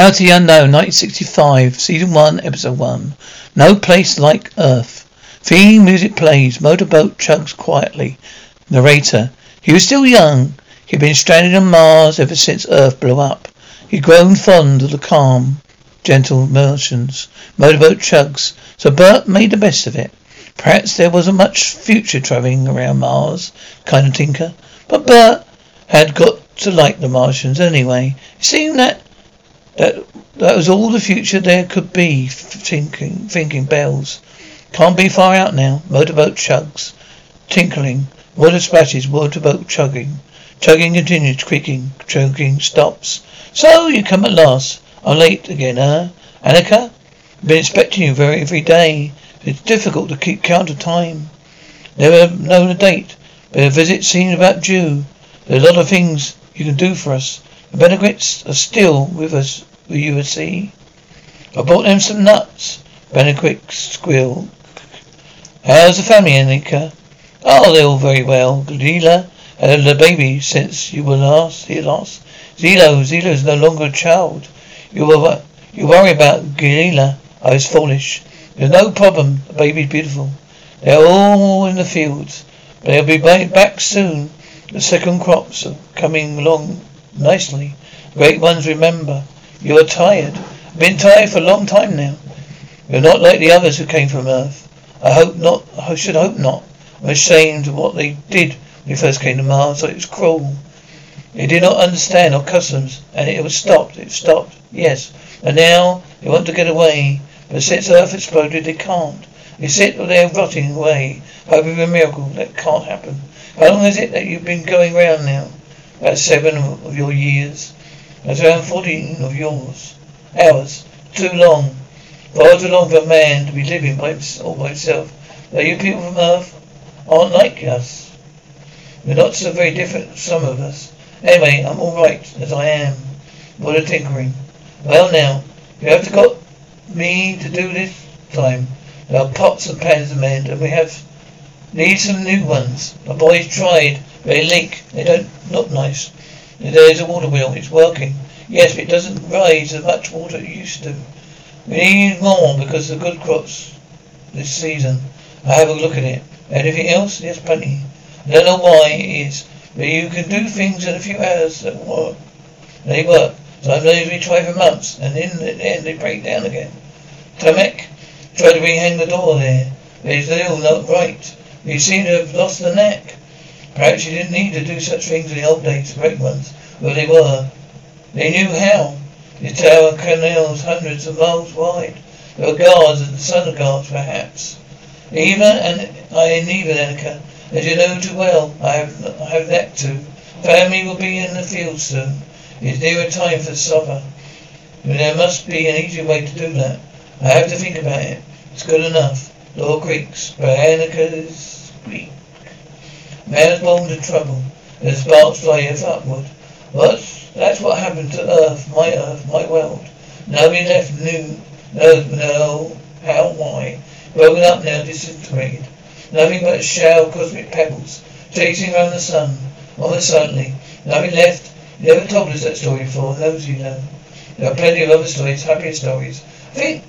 Out of the Unknown, 1965, Season 1, Episode 1. No place like Earth. Theme music plays. Motorboat chugs quietly. Narrator. He was still young. He'd been stranded on Mars ever since Earth blew up. He'd grown fond of the calm, gentle motions. Motorboat chugs. So Bert made the best of it. Perhaps there wasn't much future travelling around Mars, kind of tinker. But Bert had got to like the Martians anyway. It seemed that that that was all the future there could be. Thinking, thinking bells. Can't be far out now. Motorboat chugs, tinkling. Water splashes. Motorboat chugging. Chugging continues. Creaking. Choking. Stops. So you come at last. I'm late again, huh? Annika? Been expecting you very every day. It's difficult to keep count of time. Never known a date, but a visit seems about due. There's a lot of things you can do for us. The Benedicts are still with us, will you see? I bought them some nuts. Benedict squeal. How's the family, Annika? Oh, they're all very well. Galila had a baby since you were last here last. Zilo, Zilo is no longer a child. You were you worry about Galila. I oh, was foolish. There's no problem. The baby's beautiful. They're all in the fields. They'll be back soon. The second crops are coming along nicely. Great ones remember. You are tired. Been tired for a long time now. You're not like the others who came from Earth. I hope not. I should hope not. I'm ashamed of what they did when they first came to Mars. It was cruel. They did not understand our customs, and it was stopped. It stopped. Yes. And now they want to get away. But since Earth exploded, they can't. They sit there rotting away, hoping for a miracle. That can't happen. How long is it that you've been going round now? About seven of your years. That's around fourteen of yours. Hours. Too long. Far too long for a man to be living by himself, all by himself. Now you people from Earth aren't like us. We're not so very different, some of us. Anyway, I'm all right as I am. What a tinkering. Well now, you have to got me to do this time. There are pots and pans to mend, and we have need some new ones. My boys tried, they leak. They don't look nice. There's a water wheel. It's working. Yes, but it doesn't raise as much water as it used to. We need more because of the good crops this season. I have a look at it. Anything else? Yes, plenty. I don't know why it is, but you can do things in a few hours that work. They work. So Sometimes we try for months, and in the end they break down again. Tomek tried to hang the door there, it's still not right. You seem to have lost the knack. Perhaps you didn't need to do such things in the old days, great ones. Well, they were. They knew how. The tower canals hundreds of miles wide. There were guards and of guards, perhaps. Eva and I and Eva Annika, as you know too well, I have I have that too. Family will be in the field soon. It's nearer time for supper. There must be an easier way to do that. I have to think about it. It's good enough. Law creaks, but Annika's Man's born to trouble. The sparks fly upward. What? That's what happened to Earth, my Earth, my world. Nobody left knew, no, no, how, why. Broken up now, disintegrated. Nothing but a shower of cosmic pebbles, chasing around the sun. Almost suddenly, nothing left you never told us that story before. Those you know. There are plenty of other stories, happier stories. I think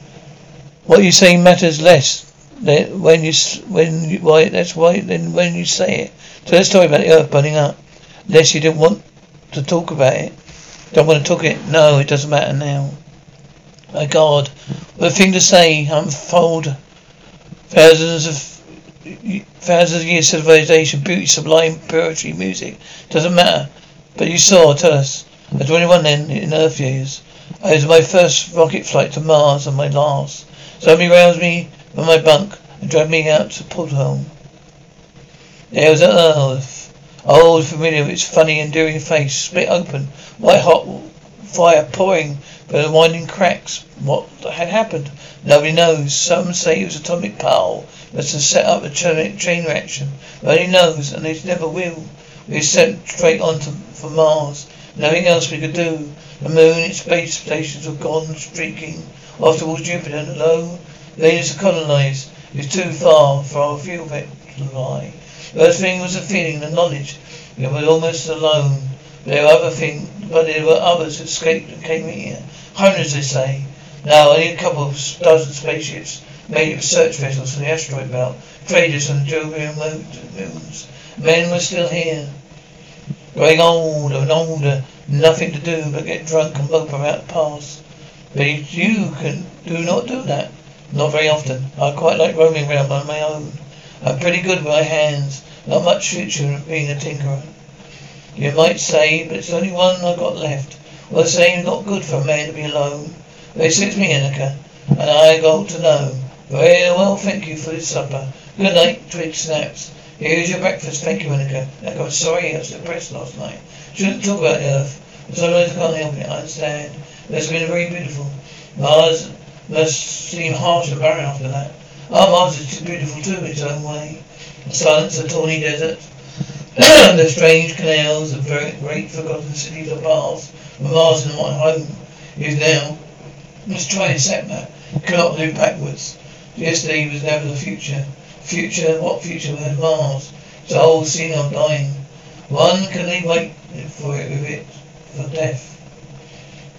what you say matters less than when you when you, why that's why then when you say it. So let's talk about the earth burning up. Unless you didn't want to talk about it. Don't want to talk it. No, it doesn't matter now. My God, what a thing to say. Unfold thousands of thousands of years civilization, beauty, sublime poetry, music. Doesn't matter. But you saw, tell us. Was 21 then, in Earth years. It was my first rocket flight to Mars and my last. Somebody roused me from my bunk and dragged me out to porthole. There was an Earth. Old, familiar its funny, enduring face, split open, white hot fire pouring from the winding cracks. What had happened? Nobody knows. Some say it was atomic power must have set up a chain reaction. Nobody knows, and they never will. We were sent straight on to, for Mars. Nothing else we could do. The moon, its space stations were gone, streaking off towards Jupiter and low. Needed to colonize. It was too far for our fuel to lie. The first thing was the feeling, the knowledge. We were almost alone. There were other things but there were others who escaped and came here. Hundreds, they say. Now, only a couple of dozen spaceships made it research vessels for the asteroid belt. Traders from the Jovian moons. Men were still here. Growing older and older. Nothing to do but get drunk and mope about the past. But you can do not do that. Not very often. I quite like roaming around on my own. I'm pretty good with my hands. Not much future in being a tinkerer. You might say, but it's only one I've got left. Well, same not good for a man to be alone. It suits me, Annika, and I got to know. Very well, thank you for this supper. Good night, Twig snaps. Here's your breakfast. Thank you. Annika, I'm sorry I was depressed last night. Shouldn't talk about Earth. Sometimes I can't help it. I understand. But it's been very beautiful. Mars must seem harsh and barren after that. Our Mars is too beautiful too in its own way. The silence of tawny desert, the strange canals, the very great forgotten cities of Mars, Mars is my home is now. A sat map. Cannot look backwards. Yesterday was never the future. Future, what future had Mars? It's old, of dying. One can they wait for it with it for death.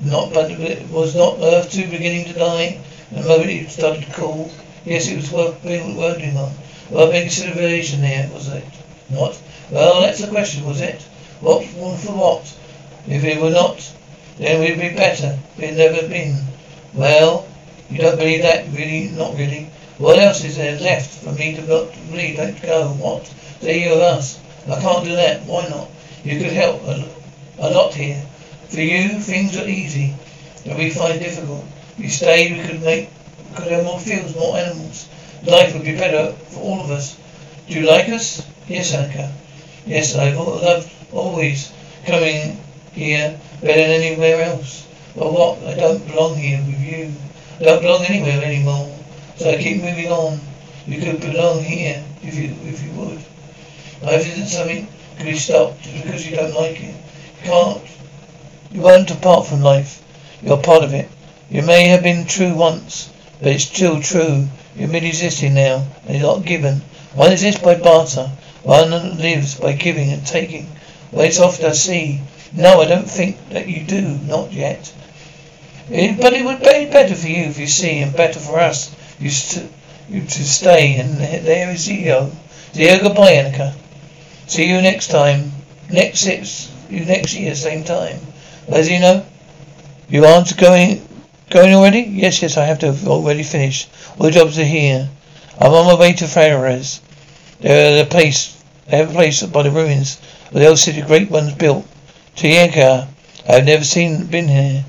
Not, but it was not Earth too beginning to die? The moment it started to cool, yes, it was worth being working on. Big civilization there, was it? Not? Well, that's the question, was it? What for what? If it were not, then we'd be better. We'd never been. Well, you don't believe that, really? Not really. What else is there left for me to not believe? Don't go. What? There you of us. I can't do that. Why not? You could help a, a lot here. For you, things are easy, but we find difficult. If you stayed, we could make, could have more fields, more animals. Life would be better for all of us. Do you like us? Yes, Annika. Yes, I've loved always coming here better than anywhere else. But what? I don't belong here with you. I don't belong anywhere anymore. So I keep moving on. You could belong here if you if you would. Life isn't something can be stopped just because you don't like it. You can't you won't apart from life. You're part of it. You may have been true once, but it's still true. You're merely existing now, and you're not given. One exists by barter. One lives by giving and taking. Well, it's often I see. No, I don't think that you do. Not yet. It, but it would be better for you if you see, and better for us you, st- you to stay. And there is Zio. Zio, goodbye, Annika. See you next time. Next six, you next year, same time. As you know, you aren't going going already? Yes, yes, I have to have already finished. All the jobs are here. I'm on my way to Fares. They're the place they have a place by the ruins of the old city great ones built. To Tieka. I have never seen been here.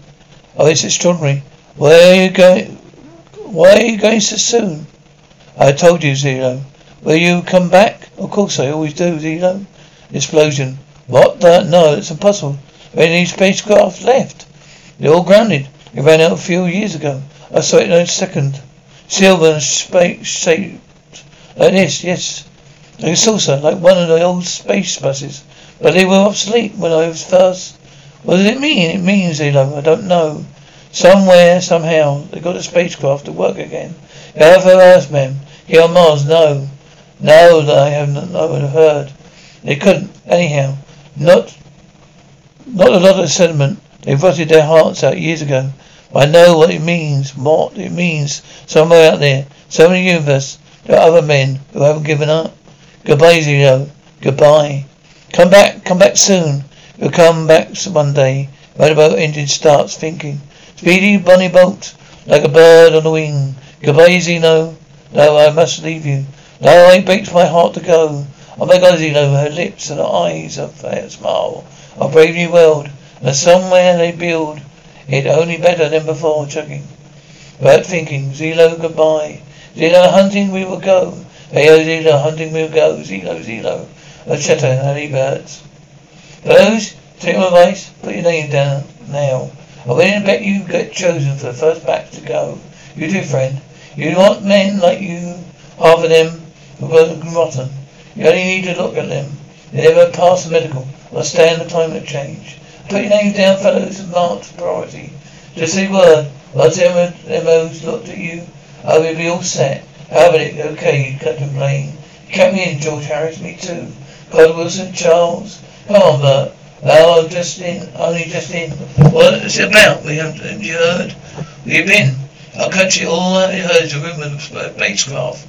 Oh, it's extraordinary. Where are you going why are you going so soon? I told you, Zero. Will you come back? Of course I always do, Zero. Explosion. What the? No, it's impossible. There any spacecraft left? They're all grounded. It ran out a few years ago. I saw it in a second. Silver space shaped like this, yes. Like a saucer, like one of the old space buses. But they were obsolete when I was first. What does it mean? It means, Zero, I don't know. Somewhere, somehow, they got a spacecraft to work again. However, for Earthmen. Here on Mars, no. No, that I haven't I would have heard. They couldn't, anyhow. Not not a lot of sentiment. They rotted their hearts out years ago. But I know what it means, what it means. Somewhere out there, somewhere in the universe, there are other men who haven't given up. Goodbye, Zero. Goodbye. Come back, come back soon. You'll come back one day. Motorboat engine starts thinking. Speedy bunny boat, like a bird on the wing. Goodbye, Zeno. No, I must leave you. No, it breaks my heart to go. Oh my God, Zeno, her lips and her eyes, her fair smile a brave new world, and somewhere they build it only better than before, chugging. Bert thinking, Zelo, goodbye. Zelo, hunting we will go. Hey, oh, Zelo, hunting we will go. Zelo, Zelo. Chatter, honey birds. Those, take my advice, put your name down now. I will bet you get chosen for the first batch to go. You do, friend. You want men like you, half of them who were rotten. You only need to look at them. They never pass the medical will stand the climate change. Put your names down, fellows, and marked priority. Just say word. Once MO's looked at you, I will be all set. Have it, okay, Captain Blaine. Count me in, George Harris, me too. Carter Wilson, Charles. Come on, Bert. Oh, I'm just in, only just in. What is it about? We have, have you heard? You been? Our country, all I heard is a rumour of spacecraft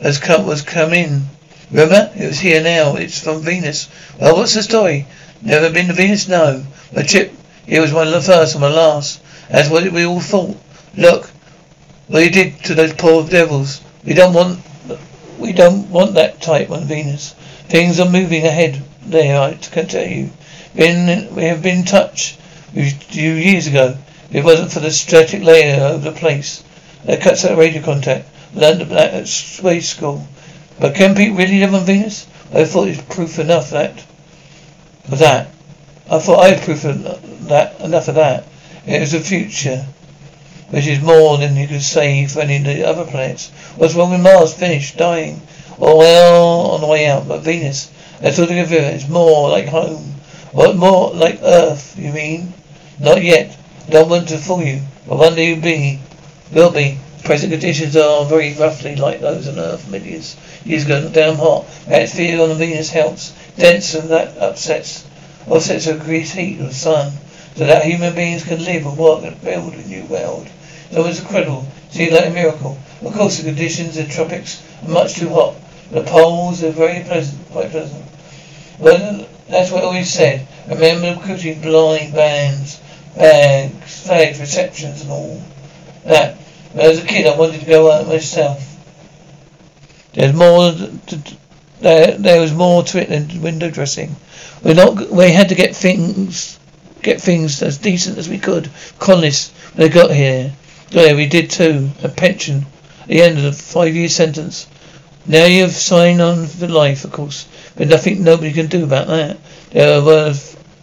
has come, was come in. Remember? It was here now. It's from Venus. Well, what's the story? Never been to Venus? No. My Chip, here was one of the first and the last. That's what we all thought. Look, what you did to those poor devils. We don't want, we don't want that type on Venus. Things are moving ahead there, I can tell you. Been, we have been in touch with you years ago. If it wasn't for the strategic layer of the place that cuts out radio contact. Learned that at space school. But can people really live on Venus? I thought it was proof enough that of that. I thought I had proof of that enough of that. It was the future, which is more than you could say for any of the other planets. What's wrong with Mars? Finished, dying, or well on the way out. But Venus, that's all together. It's more like home. What more like Earth? You mean? Not yet. Don't want to fool you. But one day you'll be, will be. Present conditions are very roughly like those on Earth millions years ago. Damn hot. Atmosphere on the Venus helps. Dense and that upsets offsets the grease heat of the sun. So that human beings can live and work and build a new world. So it's incredible. Seems like a miracle. Of course the conditions in the tropics are much too hot. The poles are very pleasant quite pleasant. Well that's what always said. Remember recruiting blind bands, bags, flags, receptions and all that. Was a kid, I wanted to go out myself. There's more. To, there, there was more to it than window dressing. We not. We had to get things, get things as decent as we could. Colonists, when they got here, yeah, we did too. A pension at the end of the five-year sentence. Now you've signed on for life, of course, but nothing nobody can do about that. There were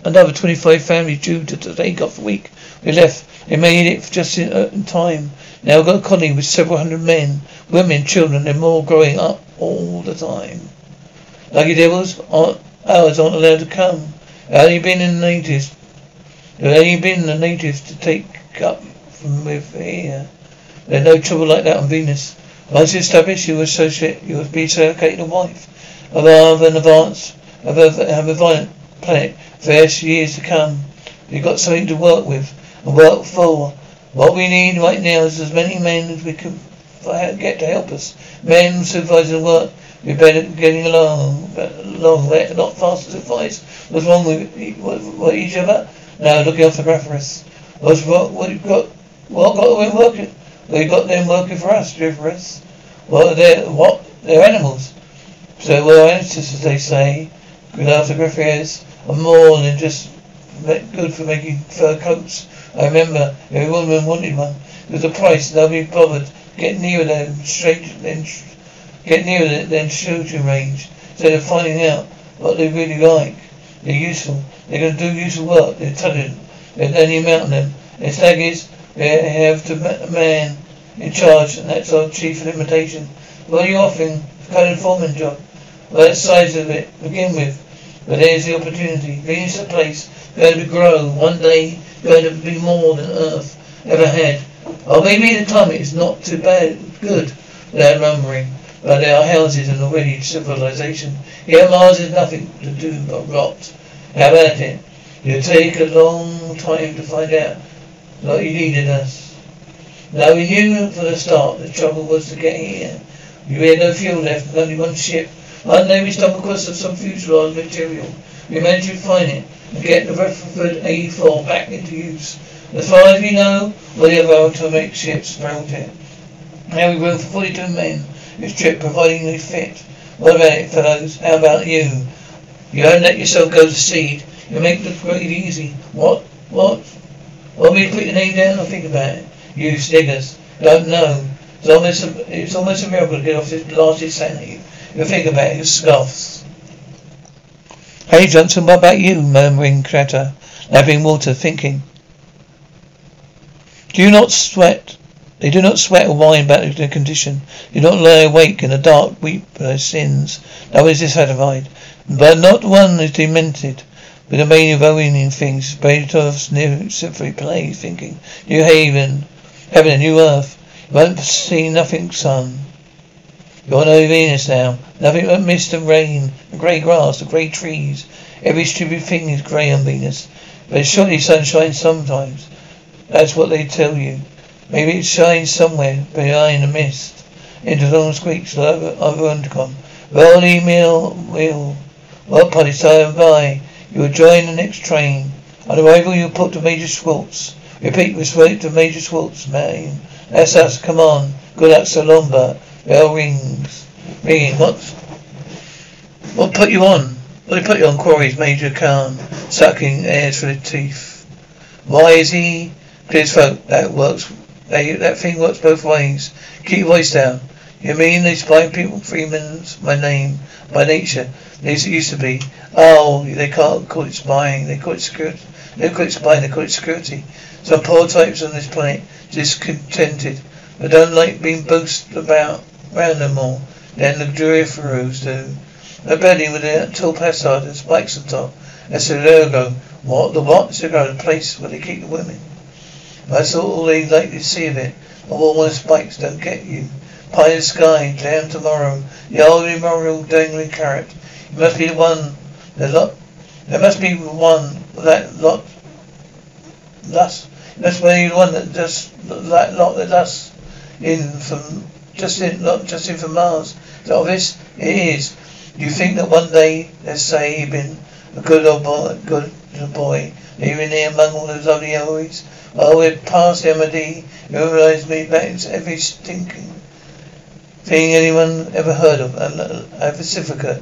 another 25 families due to take off a week. We left. They made it just in, uh, in time. Now I've got a colony with several hundred men, women, children, and more growing up all the time. Lucky devils, ours aren't allowed to come. Have you been in the natives? Have only been in the natives to take up from with here. There's no trouble like that on Venus. Once you established, you associate, you will be associated a wife of our an advance of a, have a violent planet for years to come. You've got something to work with and work for. What we need right now is as many men as we can get to help us. Men supervising work. We're better getting along, along there, not fast as advice. What's wrong with what, each other? Now looking after Graphorus. What's what, you got? What got them working? We got them working for us, Graphorus. What they what? They're animals. So we're ancestors, they say. Good after Graphorus are more than just good for making fur coats. I remember every woman wanted one. It was a price, nobody bothered. Get near them, straight, then get nearer them, then shooting range. Instead of finding out what they really like. They're useful. They're going to do useful work. They're intelligent. There's only amount of them. Their stag is they have to a man in charge, and that's our chief limitation. What are you offering? Kind of foreman job. Well, that's size of it begin with. But there's the opportunity. Venus is a place going to grow. One day going to be more than Earth ever had. Or maybe the climate is not too bad, good, without numbering. But there are houses and already civilization. Here Mars is nothing to do but rot. How about it? It'll take a long time to find out that you needed us. Now we knew from the start the trouble was to get here. We had no fuel left, only one ship. One day we stumbled across some fuselage material. We managed to find it and get the Rutherford A4 back into use. As far as we know, all the other atomic ships built it. Now we room for 42 men. This trip providing they fit. What about it, fellows? How about you? You don't let yourself go to seed. You make the grade easy. What? What? Want me to put your name down? I'll think about it. You sniggers. Don't know. It's almost a, it's almost a miracle to get off this blasted sanity. You think about it, scoffs. Hey Johnson, what about you? murmuring Crater, lapping water, thinking. Do you not sweat? They do not sweat or whine about their condition. Do not lie awake in the dark, weep for their sins. No one is dissatisfied. But not one is demented. With the mania of owning things, Beethoven's new symphony plays, thinking, New Haven, heaven and new earth. You won't see nothing, son. You're on Venus now. Nothing but mist and rain, and grey grass, and grey trees. Every stupid thing is grey on Venus. But surely sunshine sometimes. That's what they tell you. Maybe it shines somewhere behind the mist. Into long squeaks over, over intercom. Rolly mill wheel. Well, party time by. You will join the next train. On arrival, you'll put to Major Schwartz. Repeat, respect to Major Schwartz, man. That's us. Come on. Good luck, Sir Salomba. Bell rings. Ringing. What? What put you on? What did put you on? Quarries Major Khan, sucking air through the teeth. Why is he? Clear throat. That works. That, that thing works both ways. Keep your voice down. You mean they spy people? Freeman's my name, by nature. They used to be. Oh, they can't call it spying. They call it security. They call it spying. They call it security. Some poor types on this planet discontented, but don't like being boasted about round them all. Then luxurious furrows do. A building with a tall facade and spikes on top. That's the logo. What? The what? It's the place where they keep the women. That's all they'd like to see of it. But all those spikes don't get you. Pie in the sky, jam tomorrow. The old memorial dangling carrot. You must be the one. The lot. There must be one that lot. Thus, that's the one that just that lot that thus in from just in not just in from Mars. Is that obvious? It is. You think that one day, let's say, you've been a good old boy, good boy, living there among all those lovely always. Oh, we're past MOD. You realise me back every stinking thing anyone ever heard of, a, a Pacifica.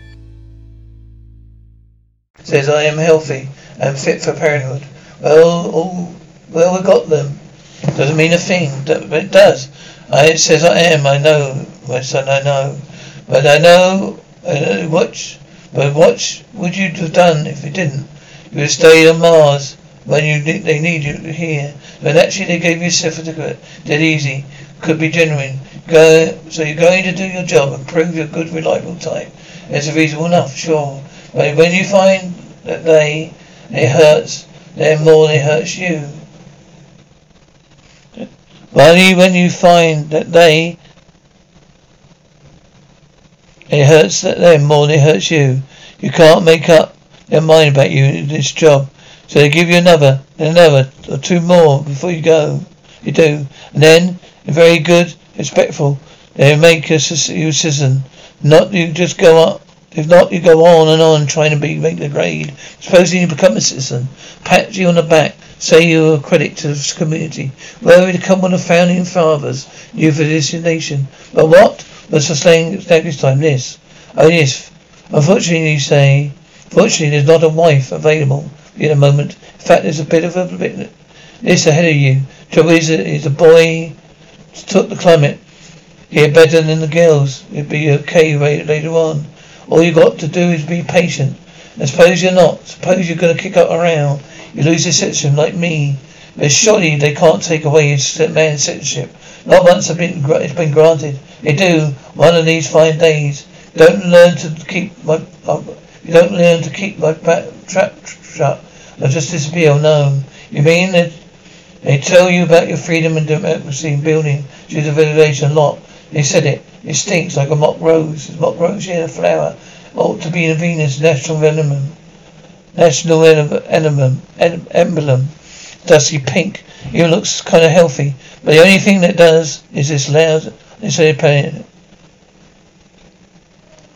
Says I am healthy and fit for parenthood. Well, oh, well, we got them. Doesn't mean a thing, but it does. I, it says I am, I know, my son, I know. But I know, uh, what, but what would you have done if you didn't? You would have stayed on Mars when you they need you here. But actually they gave you a certificate. Dead easy. Could be genuine. Go, so you're going to do your job and prove you're a good, reliable type. It's reasonable enough, sure. But when you find that they, it hurts them more than it hurts you. Only when you find that they, it hurts them more than it hurts you. You can't make up their mind about you in this job. So they give you another, and another, or two more before you go. You do. And then, very good, respectful, they make you a citizen. Not you just go up. If not, you go on and on trying to be make the grade. Supposing you become a citizen, pat you on the back, say you're a credit to the community. Well, you become one of the founding fathers, you for this nation. But what? The slang this time? This. Oh, yes. Unfortunately, you say, fortunately, there's not a wife available in a moment. In fact, there's a bit of a bit this ahead of you. Trouble is, is the boy took the climate here better than the girls. It'd be okay later on. All you got to do is be patient. And suppose you're not. Suppose you're going to kick up around. You lose your citizenship like me. But surely they can't take away your man's citizenship. Not once it's been, it's been granted. They do one of these fine days. Don't learn to keep my. Uh, you don't learn to keep my back, trap shut. I'll just disappear. No. You mean that they tell you about your freedom and democracy building through the vegetation lot. They said it. It stinks like a mock rose. It's mock rose in a flower. Ought to be in Venus national emblem. National emblem. Emblem. Dusty pink. Even looks kind of healthy. But the only thing that does is this loud. They say planet.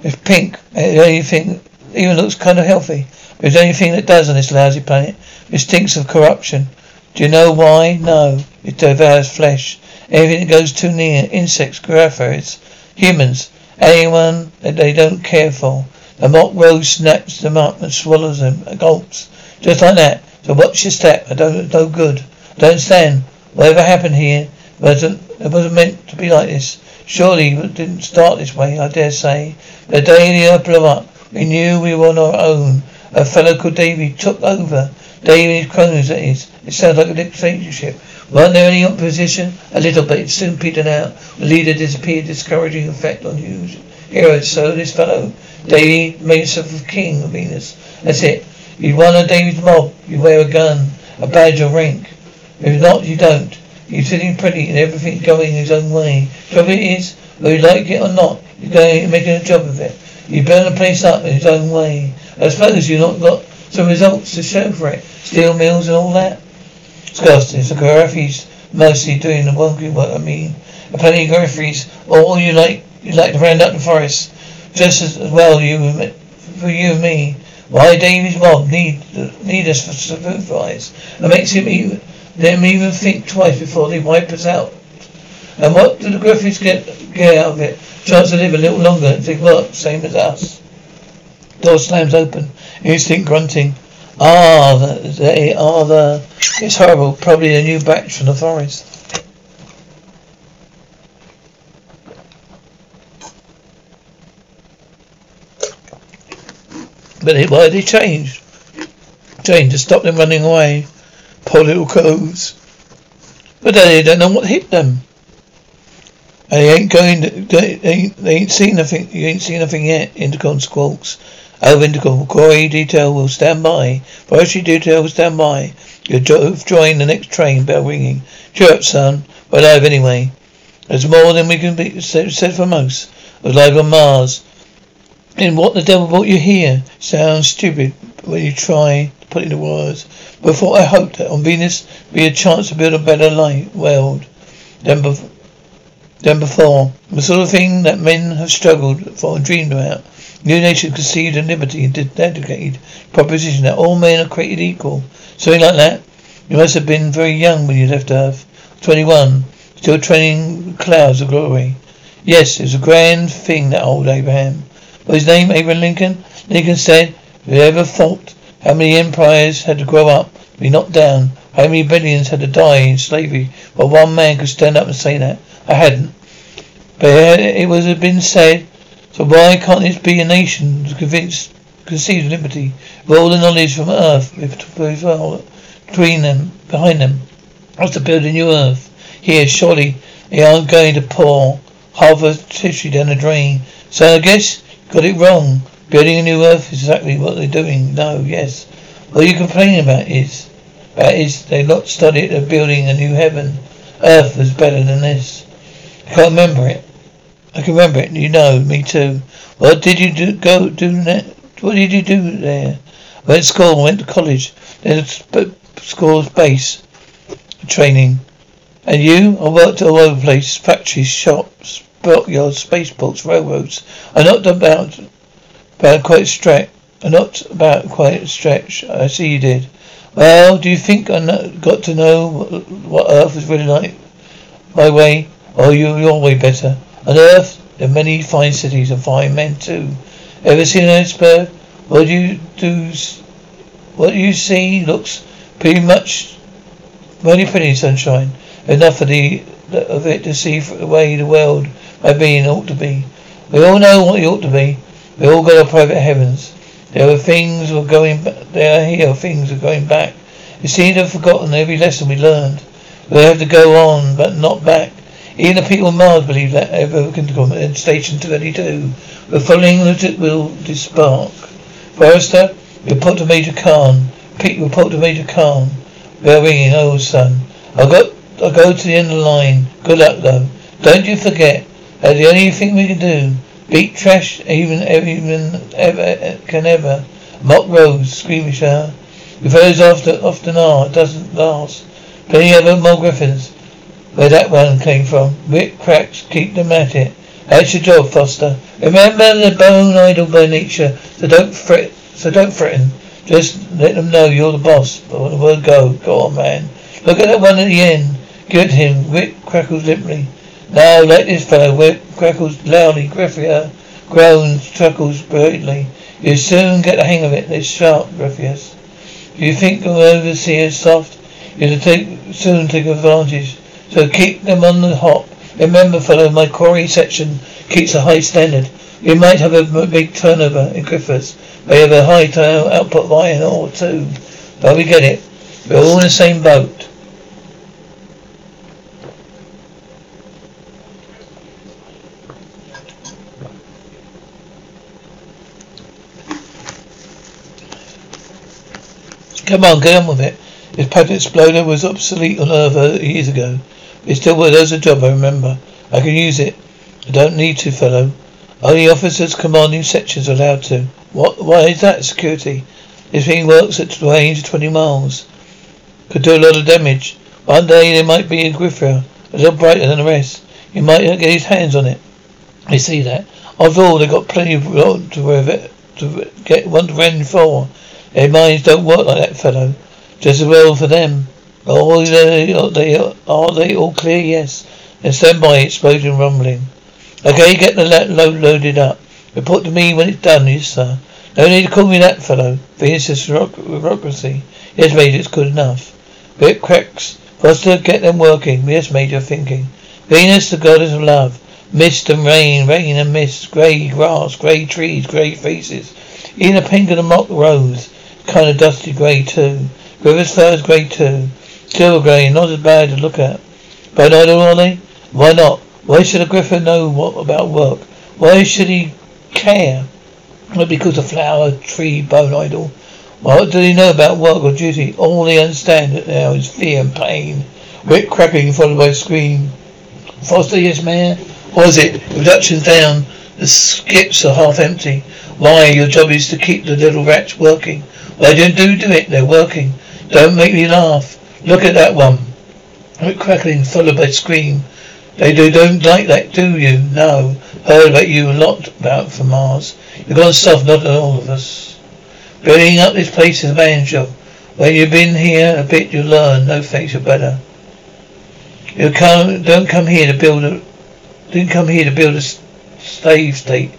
It's pink. The only thing even looks kind of healthy. But the only thing that does on this lousy planet. It stinks of corruption. Do you know why? No. It devours flesh. Everything that goes too near. Insects, graphers, humans, anyone that they don't care for. The mock rose snaps them up and swallows them, gulps. Just like that. So watch your step. I don't no good. I don't stand. Whatever happened here wasn't it wasn't meant to be like this. Surely it didn't start this way, I dare say. The day the earth blew up, we knew we were on our own. A fellow called Davy took over. Cronies, that is. It sounds like a dictatorship. Weren't there any opposition? A little, but it soon petered out. The leader disappeared, discouraging effect on huge heroes. So this fellow, Davy, made a king of Venus. That's it. You won a Davy's mob. You wear a gun, a badge or rank. If not, you don't. You're sitting pretty and everything's going his own way. Trouble is, whether you like it or not, you're going making a job of it. You burn the place up in his own way. I suppose you've not got some results to show for it. Steel mills and all that. Disgusting. So Gariffi's mostly doing the working work, I mean. Plenty of Gariffi's. All you like you like to round up the forest. Just as well you for you and me. Why Davy's mob need need us for supplies. It makes him even them even think twice before they wipe us out. And what do the Griffiths get get out of it? Chance to live a little longer and think what? Same as us. Door slams open. Instinct grunting. Ah, they are the. It's horrible. Probably a new batch from the forest. But why did he change? Change to stop them running away. Poor little coves. But they don't know what hit them. They ain't going. To, they, ain't, they ain't seen nothing. You ain't seen nothing yet. Intercom squawks. Intercom. Quarry detail will stand by. Forestry detail will stand by. You've join the next train. Bell ringing. Cheer up, son. We're alive anyway. There's more than we can be said for most. We're alive on Mars. And what the devil brought you here? Sounds stupid when you try to put it into words. Before I I hoped that on Venus be a chance to build a better life world than before. Than before. The sort of thing that men have struggled for and dreamed about. New nations conceived in liberty and dedicated proposition that all men are created equal. Something like that. You must have been very young when you left Earth. Twenty-one. Still training clouds of glory. Yes, it was a grand thing, that old Abraham. Was his name Abraham Lincoln? Lincoln said, "If you ever thought how many empires had to grow up, be knocked down, how many billions had to die in slavery, well, one man could stand up and say that. I hadn't. But uh, it was been said, so why can't this be a nation convinced, conceived liberty, with all the knowledge from earth between them, behind them? What's to build a new earth? Here, surely they aren't going to pour half of history down the drain. So I guess you Got it wrong. Building a new earth is exactly what they're doing. No, yes. What you're complaining about is, about is they not studied of building a new heaven. Earth was better than this. I can't remember it. I can remember it. You know, me too. What did you do? Go do that? What did you do there? I went to school. Went to college. Then school's base training. And you? I worked all over the place. Factories, shops, Yards, spaceports, railroads. I knocked about about quite a stretch. I knocked about quite a stretch. I see you did. Well, do you think I got to know what, what Earth is really like? My way, or you, your way better. On Earth, there are many fine cities and fine men too. Ever seen an iceberg? What you do, what you see looks pretty much, very pretty sunshine. Enough of the of it to see the way the world by being ought to be. We all know what it ought to be. We all got our private heavens. There are things we're going. There are here things are going back. You seem to have forgotten every lesson we learned. We have to go on, but not back. Even the people on Mars believe that ever can come in Station 22. We're following the will spark. Forrester, uh, report to Major Khan. Pete, report to Major Khan. Bell ringing. Oh, son. I'll go, I'll go to the end of the line. Good luck, though. Don't you forget that the only thing we can do, beat trash even, even, ever, can ever. Mock Rose, squeamish her. Uh, you fellows often, often are. It doesn't last. Plenty of more griffins where that one came from. Rick cracks, keep them at it. That's your job, Foster. Remember the bone idle by nature, so don't fret. So don't threaten. Just let them know you're the boss. But the word go, go on, man. Look at that one at the end. To him. Rick crackles limply. Now let this fellow. whip crackles loudly. Griffier groans, chuckles brightly. You soon get the hang of it. It's sharp, Griffius. If you think the overseer is soft, you'll take, soon take advantage. So keep them on the hop. Remember, fellow, my quarry section keeps a high standard. You might have a big turnover in Griffiths, you have a high output of iron ore too. But we get it. We're all in the same boat. Come on, get on with it. This patent exploder was obsolete on Earth uh, years ago. It still does a job, I remember. I can use it. I don't need to, fellow. Only officers commanding sections are allowed to. What? Why is that? Security. This thing works at range of 20 miles. Could do a lot of damage. One day there might be a griffer, a little brighter than the rest. He might get his hands on it. I see that. After all, they've got plenty of road to, rev- to get one to run for. Their minds don't work like that, fellow. Just as well for them. Oh, they, are they, are they all clear? Yes. Then stand by, explosion rumbling. Okay, get the load loaded up. Report to me when it's done, yes, sir. No need to call me that fellow. Venus is bureaucracy. Yes, Major, it's good enough. Bit cracks. Foster, get them working. Yes, Major, thinking. Venus, the goddess of love. Mist and rain, rain and mist, grey grass, grey trees, grey faces. Even the pink of a mock rose, kind of dusty grey too. River's flowers grey too. Grey, not as bad to look at. But idle are they? Why not? Why should a griffin know what about work? Why should he care? Not because a flower, tree, bone idol. What do he know about work or duty? All they understand now is fear and pain. Rick cracking followed by a scream. Foster, yes. What is it? Reduction's down. The skips are half empty. Why? Your job is to keep the little rats working. Well, they don't do, do it. They're working. Don't make me laugh. Look at that one. Rick crackling, followed by scream. They do don't like that, do you? No. Heard about you a lot about from Mars. You've gone soft, not at all of us. Building up this place is a man job. When you've been here a bit, you learn. No thanks, you're better. You come, don't come here to build a, didn't come here to build a slave state.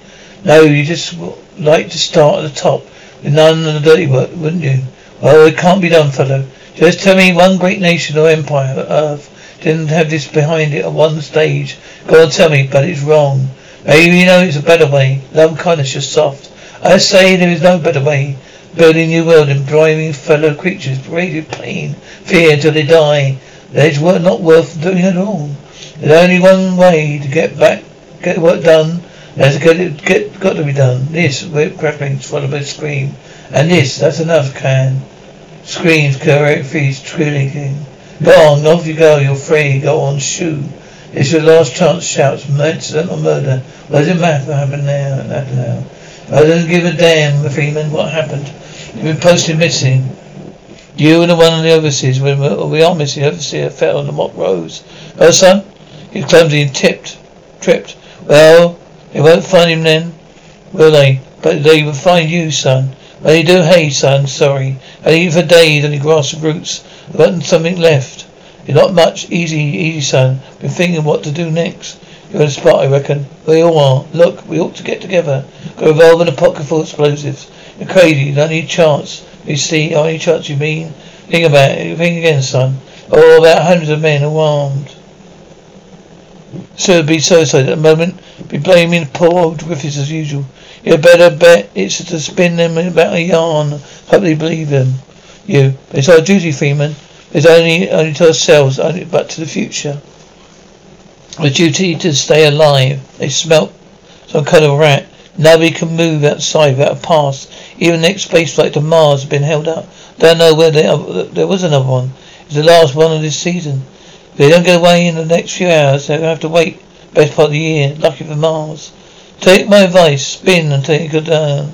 No, you just like to start at the top with none of the dirty work, wouldn't you? Well, it can't be done, fellow. Just tell me one great nation or empire, Earth, didn't have this behind it at one stage. Go on, tell me, but it's wrong. Maybe you know it's a better way. Love kindness just soft. I say there is no better way. Building new world and driving fellow creatures, rated pain, fear until they die. It's not worth doing at all. There's only one way to get back, get work done. Get it, get got to be done. This whip crackling followed by scream, and this that's enough. Can screams, feet, trilling. Go on, off you go. You're free. Go on, shoot. It's your last chance. Shouts, accident or murder. What does it matter what happened now? That now. I don't give a damn, the Freeman. What happened? You've been posted missing. You and the one of the overseers. We, we are missing. The overseer fell on the mock rose. Oh, son? He's clumsy and tipped, tripped. Well, they won't find him then, will they? But they will find you, son. You do, hey, son. Sorry. I eat for days, only grass and roots. I've got something left. You're not much. Easy, easy, son. Been thinking what to do next. You're in a spot, I reckon. We all are. Look, we ought to get together. Got a revolver and a pocket full of explosives. You're crazy. You a chance. You see, only chance you mean? Think about it. Think again, son. Oh, about hundreds of men are armed. So it'd be suicide at the moment. Be blaming poor old Griffiths as usual. You better bet it's to spin them about a yarn. Hope they believe them. You. It's our duty, Freeman. It's only only to ourselves, only but to the future. The duty to stay alive. They smelt some kind of rat. Nobody can move outside without a pass. Even the next space flight to Mars has been held up. Don't know where they are. there was another one. It's the last one of this season. If they don't get away in the next few hours, they'll have to wait best part of the year. Lucky for Mars. Take my advice, spin and take a down.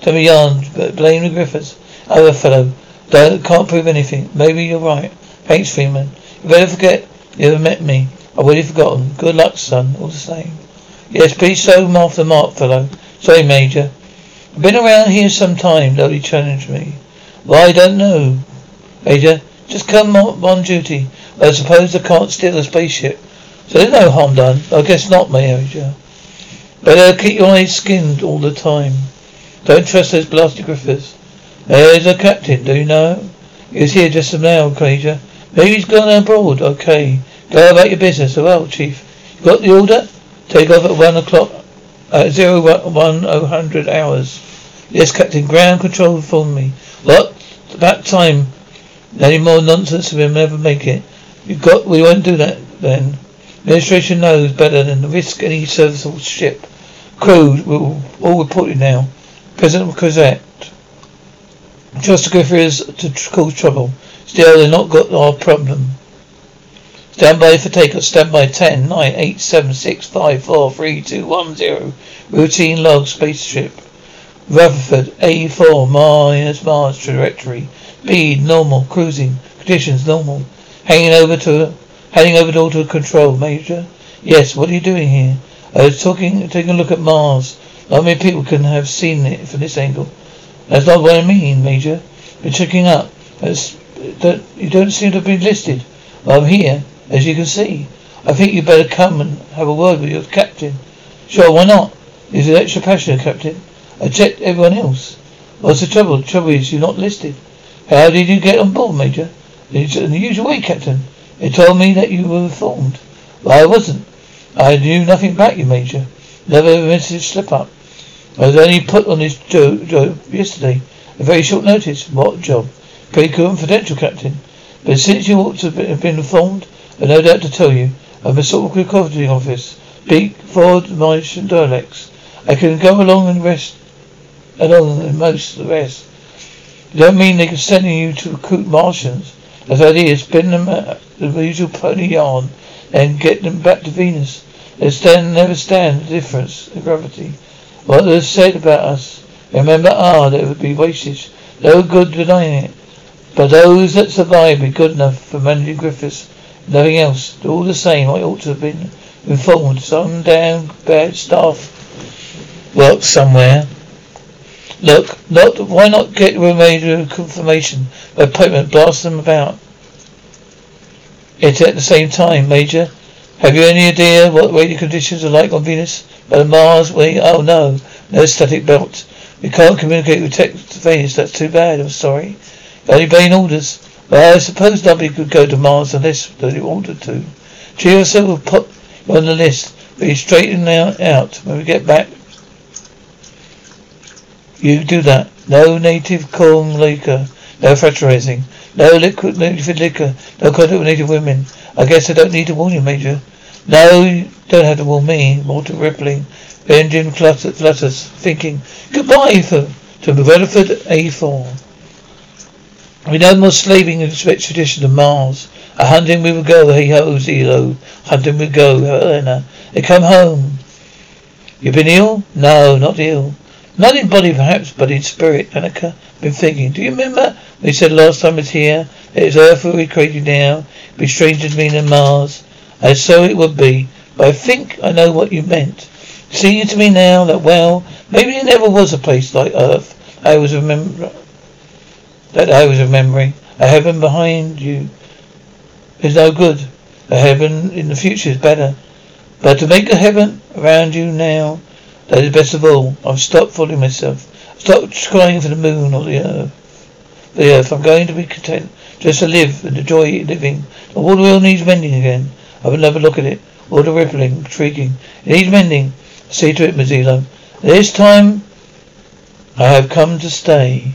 Tell me yarn, but blame the Griffiths. Other fellow. Don't, can't prove anything. Maybe you're right. Thanks, Freeman. You better forget you ever met me. I've already forgotten. Good luck, son, all the same. Yes, please show him off the mark, fellow. Sorry, Major. I've been around here some time, Lodi challenged me. Well, I don't know. Major, just come on duty. I suppose I can't steal a spaceship. So there's no harm done. I guess not, Major. Better keep your eyes skinned all the time. Don't trust those blasted Griffiths. There's a captain, do you know? He was here just now, Major. Maybe he's gone abroad. Okay. Go about your business. Well, Chief. You got the order? Take off at one o'clock. Uh, zero one oh hundred hours. Yes, Captain. Ground control informed me. What? About time. Any more nonsense we'll never make it. You got. We won't do that then. Administration knows better than to risk any serviceable ship. Crew will all reported now. President Cosette. Just to through to cause trouble. Still, they've not got our problem. Stand by for takeoff. Stand by 10, 9, 8, 7, 6, 5, 4, 3, 2, 1, 0. Routine log spaceship. Rutherford A4 minus Mars trajectory. Speed normal. Cruising conditions normal. Hanging over to heading over to control, Major. Yes, what are you doing here? I was talking taking a look at Mars. Not many people can have seen it from this angle. That's not what I mean, Major. Been checking up. That you don't seem to have been listed. Well, I'm here. As you can see, I think you'd better come and have a word with your captain. Sure, why not? He's an extra passenger, Captain. I checked everyone else. What's the trouble? The trouble is you're not listed. How did you get on board, Major? In the usual way, Captain. They told me that you were informed. Well, I wasn't. I knew nothing about you, Major. Never a message slip up. I was only put on this job, yesterday. A very short notice. What job? Pretty confidential, Captain. But since you ought to have been informed, I've no doubt to tell you, I'm a sort of recording office. Speak for Martian dialects. I can go along and rest along and most of the rest. You don't mean they're sending you to recruit Martians? The idea spin them the usual pony yarn and get them back to Venus. They stand never stand the difference of gravity. What they said about us. Remember, ah, that it would be wastage. No good denying it. But those that survive be good enough for managing Griffiths Nothing else. All the same, I ought to have been informed. Some damn bad staff work somewhere. Look, not, why not get a major confirmation by appointment, blast them about. At the same time, Major. Have you any idea what the radio conditions are like on Venus? But on Mars, we, oh no, no static belt. We can't communicate with tech Venus, that's too bad, I'm sorry. Only obeying orders. Well, I suppose nobody could go to Mars unless they wanted to. Geo will put you on the list, you straighten out, out when we get back. You do that. No native corn liquor, no fraternizing. no liquid native liquor, no contact with native women. I guess I don't need to warn you, Major. No, you don't have to warn me. Water rippling, engine flutters, thinking goodbye for to Rutherford A4. We no more slaving in the expedition to Mars. A hunting we would go, hey ho, Zelo. Hunting we go, Helena. They come home. You've been ill? No, not ill. Not in body perhaps, but in spirit, Annika. Been thinking. Do you remember we said last time it's here that it's Earth we created now? It'd be stranger to me than Mars. And so it would be. But I think I know what you meant. Seeing to me now that well, maybe there never was a place like Earth. I was remember that I was remembering. A heaven behind you is no good. A heaven in the future is better. But to make a heaven around you now, that is best of all. I've stopped fooling myself. I've crying for the moon or the earth. The earth. I'm going to be content just to live and enjoy living. The water wheel needs mending again. Have another look at it. Water rippling, shrieking. It needs mending. See to it, Mazzillo. This time I have come to stay.